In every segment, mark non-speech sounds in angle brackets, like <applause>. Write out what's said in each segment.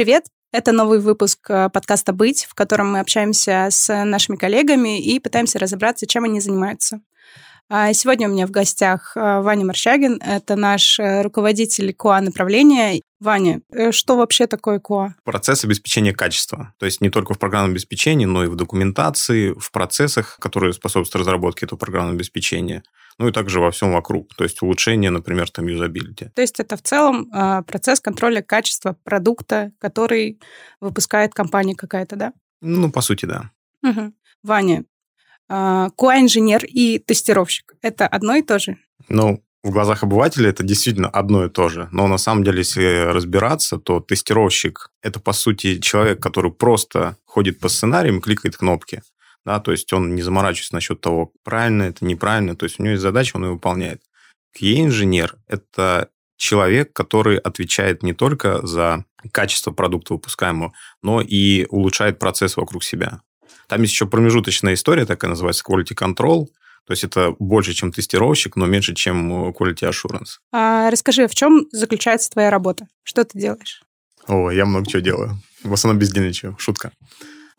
привет! Это новый выпуск э, подкаста «Быть», в котором мы общаемся с нашими коллегами и пытаемся разобраться, чем они занимаются. А сегодня у меня в гостях э, Ваня Марщагин. Это наш э, руководитель КУА направления. Ваня, что вообще такое КУА? Процесс обеспечения качества. То есть не только в программном обеспечении, но и в документации, в процессах, которые способствуют разработке этого программного обеспечения ну и также во всем вокруг, то есть улучшение, например, там юзабилити. То есть это в целом э, процесс контроля качества продукта, который выпускает компания какая-то, да? Ну, по сути, да. Угу. Ваня, э, QA-инженер и тестировщик – это одно и то же? Ну, в глазах обывателя это действительно одно и то же. Но на самом деле, если разбираться, то тестировщик – это, по сути, человек, который просто ходит по сценариям и кликает кнопки да, то есть он не заморачивается насчет того, правильно это, неправильно, то есть у него есть задача, он ее выполняет. QA-инженер – это человек, который отвечает не только за качество продукта выпускаемого, но и улучшает процесс вокруг себя. Там есть еще промежуточная история, такая называется quality control, то есть это больше, чем тестировщик, но меньше, чем quality assurance. А расскажи, в чем заключается твоя работа? Что ты делаешь? О, я много чего делаю. В основном бездельничаю. Шутка.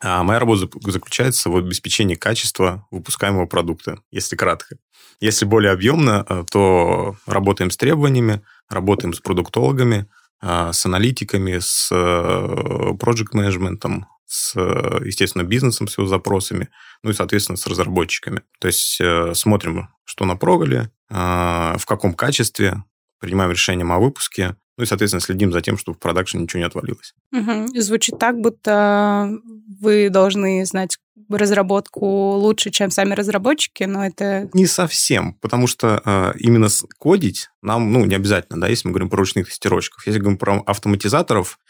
А моя работа заключается в обеспечении качества выпускаемого продукта, если кратко. Если более объемно, э, то работаем с требованиями, работаем с продуктологами, э, с аналитиками, с э, проект-менеджментом, с, естественно, бизнесом, с его запросами, ну и, соответственно, с разработчиками. То есть смотрим, что на проголе, в каком качестве, принимаем решение о выпуске, ну и, соответственно, следим за тем, чтобы в продакшн ничего не отвалилось. Угу. Звучит так, будто вы должны знать разработку лучше, чем сами разработчики, но это... Не совсем, потому что э, именно кодить нам, ну, не обязательно, да, если мы говорим про ручных тестировщиков. Если говорим про автоматизаторов, а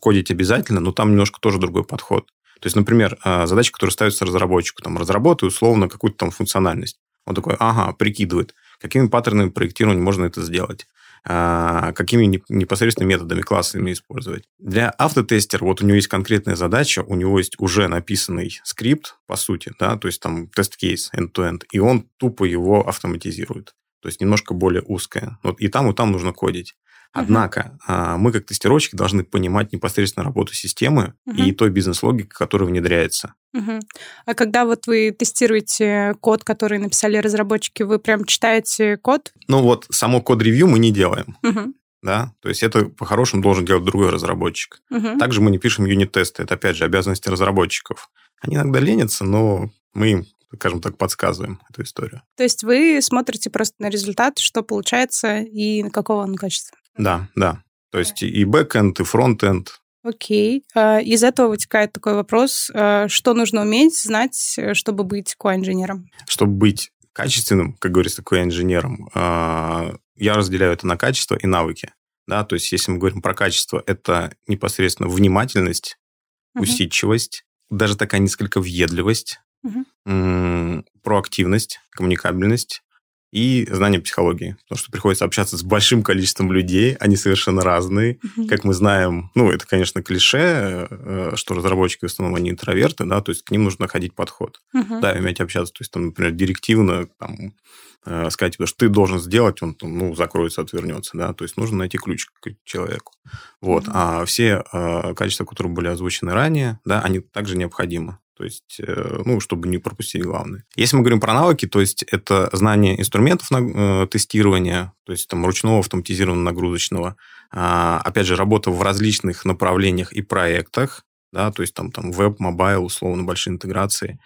кодить обязательно, но там немножко тоже другой подход. То есть, например, э, задача, которая ставится разработчику, там, разработай условно какую-то там функциональность. Он такой, ага, прикидывает, какими паттернами проектирования можно это сделать. А, какими непосредственно методами, классами использовать. Для автотестера вот у него есть конкретная задача, у него есть уже написанный скрипт, по сути, да, то есть там тест-кейс end-to-end, и он тупо его автоматизирует. То есть немножко более узкое. Вот и там, и там нужно кодить. Однако uh мы, как тестировщики, должны понимать непосредственно работу системы uh и той бизнес-логики, которая внедряется. uh А когда вот вы тестируете код, который написали разработчики, вы прям читаете код? Ну вот само код-ревью мы не делаем. uh Да? То есть это по-хорошему должен делать другой разработчик. uh Также мы не пишем юнит-тесты. Это, опять же, обязанности разработчиков. Они иногда ленятся, но мы им скажем так, подсказываем эту историю. То есть вы смотрите просто на результат, что получается и какого он качества? Да, да. То есть и бэкэнд, и фронтенд. Окей. А, из этого вытекает такой вопрос, а, что нужно уметь, знать, чтобы быть QA-инженером? Чтобы быть качественным, как говорится, QA-инженером, а, я разделяю это на качество и навыки. Да, то есть, если мы говорим про качество, это непосредственно внимательность, угу. усидчивость, даже такая несколько въедливость, угу. проактивность, коммуникабельность, и знание психологии, потому что приходится общаться с большим количеством людей, они совершенно разные. Mm-hmm. Как мы знаем, ну, это, конечно, клише, э, что разработчики в основном они интроверты, да, то есть к ним нужно находить подход, mm-hmm. да, уметь общаться, то есть, там, например, директивно, там, э, сказать, что ты должен сделать, он, ну, закроется, отвернется, да, то есть нужно найти ключ к человеку. Вот, mm-hmm. а все э, качества, которые были озвучены ранее, да, они также необходимы. То есть, э, ну, чтобы не пропустить главное. Если мы говорим про навыки, то есть это знание инструментов э, тестирования, то есть там ручного автоматизированного нагрузочного, а, опять же, работа в различных направлениях и проектах, да, то есть там, там веб, mobile, условно, большие интеграции.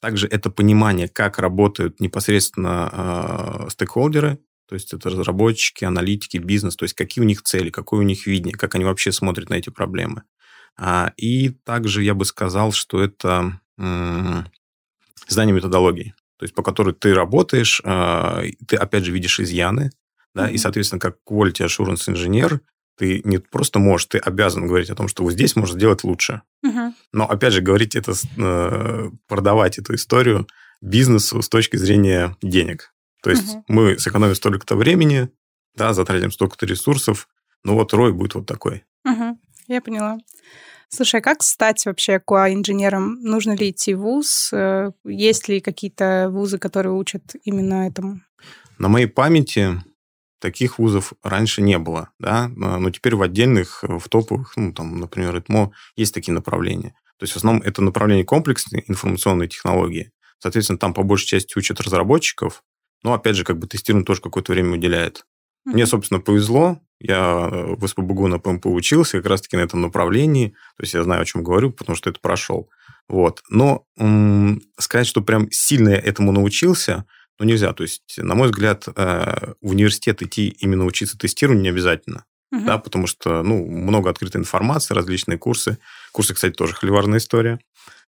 Также это понимание, как работают непосредственно э, стейкхолдеры, то есть это разработчики, аналитики, бизнес, то есть какие у них цели, какое у них видение, как они вообще смотрят на эти проблемы. А, и также я бы сказал, что это знание методологии, то есть по которой ты работаешь, а, ты опять же видишь изъяны, да, mm-hmm. и, соответственно, как quality assurance инженер, ты не просто можешь, ты обязан говорить о том, что вот здесь можно сделать лучше. Uh-huh. Но, опять же, говорить это, э, продавать эту историю бизнесу с точки зрения денег. То есть uh-huh. мы сэкономим столько-то времени, да, затратим столько-то ресурсов, но вот рой будет вот такой. Uh-huh. Я поняла. Слушай, а как стать вообще QA-инженером? Нужно ли идти в ВУЗ? Э, есть ли какие-то вузы, которые учат именно этому? На моей памяти таких вузов раньше не было, да, но теперь в отдельных, в топовых, ну, там, например, ИТМО, есть такие направления. То есть в основном это направление комплексные информационные технологии. Соответственно, там по большей части учат разработчиков, но, опять же, как бы тестирование тоже какое-то время уделяет. Mm-hmm. Мне, собственно, повезло. Я в СПБГУ на ПМП учился как раз-таки на этом направлении. То есть я знаю, о чем говорю, потому что это прошел. Вот. Но м- сказать, что прям сильно я этому научился, ну, нельзя. То есть, на мой взгляд, э, в университет идти именно учиться тестированию не обязательно. Угу. Да, потому что, ну, много открытой информации, различные курсы. Курсы, кстати, тоже холиварная история.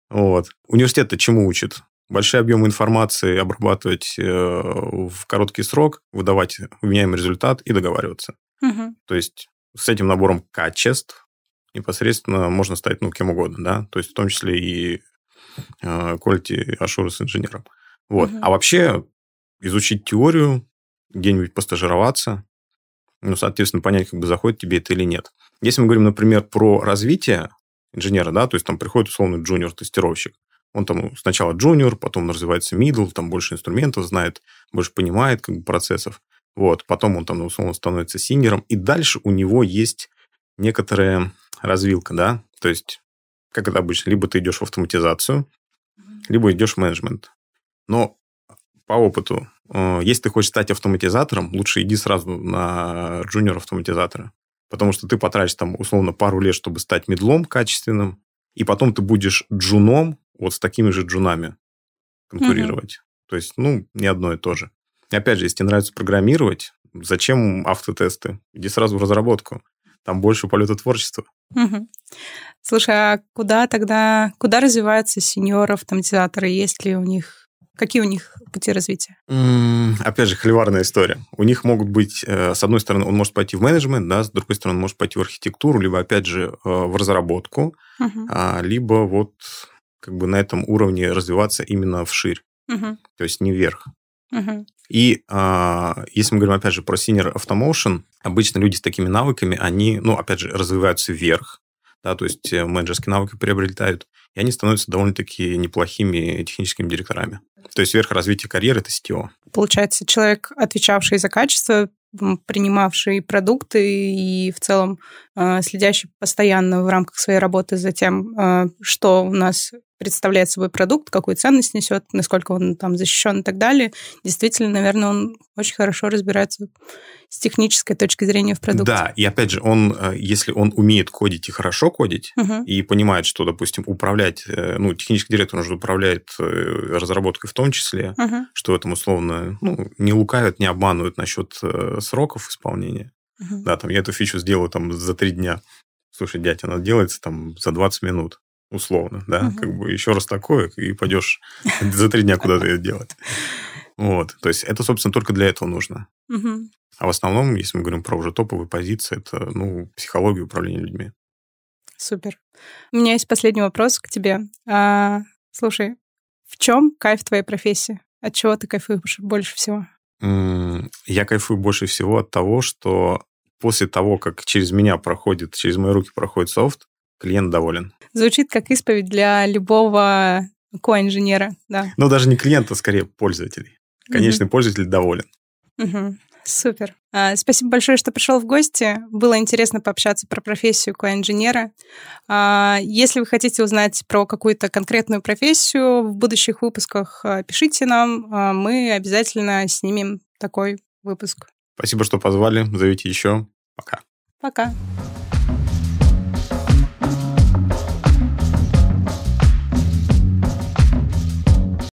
Вот. Университет-то чему учит? Большие объемы информации обрабатывать э, в короткий срок, выдавать вменяемый результат и договариваться. Угу. То есть с этим набором качеств непосредственно можно стать ну, кем угодно, да, то есть в том числе и э, quality assurance инженером. Вот. Угу. А вообще изучить теорию, где-нибудь постажироваться, ну, соответственно, понять, как бы заходит тебе это или нет. Если мы говорим, например, про развитие инженера, да, то есть там приходит условный junior-тестировщик, он там сначала junior, потом развивается middle, там больше инструментов знает, больше понимает как бы, процессов. Вот, потом он там, условно, становится senior ом, и дальше у него есть некоторая развилка, да, то есть, как это обычно, либо ты идешь в автоматизацию, либо идешь в менеджмент. Но по опыту, э, если ты хочешь стать автоматизатором, лучше иди сразу на джуниор-автоматизатора. Потому что ты потратишь там условно пару лет, чтобы стать медлом качественным, и потом ты будешь джуном вот с такими же джунами конкурировать. Mm-hmm. То есть, ну, не одно и то же. И опять же, если тебе нравится программировать, зачем автотесты? Иди сразу в разработку. Там больше полета творчества. Угу. Слушай, а куда тогда, куда развиваются сеньоры-автоматизаторы? Есть ли у них Какие у них пути развития? Опять же, холиварная история. У них могут быть, э, с одной стороны, он может пойти в менеджмент, да, с другой стороны, он может пойти в архитектуру, либо, опять же, э, в разработку, угу. либо вот как бы на этом уровне развиваться именно вширь, угу. то есть не вверх. Угу. И а, если мы говорим, опять же, про Senior Automotion, обычно люди с такими навыками, они, ну, опять же, развиваются вверх, да, то есть э, менеджерские навыки приобретают, и они становятся довольно-таки неплохими техническими директорами. То есть развития карьеры – это CTO. Получается, человек, отвечавший за качество, принимавший продукты и в целом э, следящий постоянно в рамках своей работы за тем, э, что у нас представляет собой продукт, какую ценность несет, насколько он там защищен и так далее. Действительно, наверное, он очень хорошо разбирается с технической точки зрения в продукте. Да, и опять же, он, э, если он умеет кодить и хорошо кодить, угу. и понимает, что, допустим, управлять, э, ну, технический директор, он же управляет э, разработкой в том числе, угу. что этом условно, ну, не лукавят, не обманывают насчет сроков исполнения. Угу. Да, там я эту фичу сделаю там за три дня. Слушай, дядя, она делается там за 20 минут условно, да, угу. как бы еще раз такое, и пойдешь <laughs> за три дня куда-то это делать. Вот, то есть это, собственно, только для этого нужно. Угу. А в основном, если мы говорим про уже топовые позиции, это, ну, психология управления людьми. Супер. У меня есть последний вопрос к тебе. А, слушай, в чем кайф твоей профессии? От чего ты кайфуешь больше всего? Я кайфую больше всего от того, что после того, как через меня проходит, через мои руки проходит софт, клиент доволен. Звучит как исповедь для любого ко-инженера, да. Ну, даже не клиента, а скорее пользователей. Конечный угу. пользователь доволен. Угу. Супер. А, спасибо большое, что пришел в гости. Было интересно пообщаться про профессию ко-инженера. А, если вы хотите узнать про какую-то конкретную профессию в будущих выпусках, а, пишите нам. Мы обязательно снимем такой выпуск. Спасибо, что позвали. Зовите еще. Пока. Пока.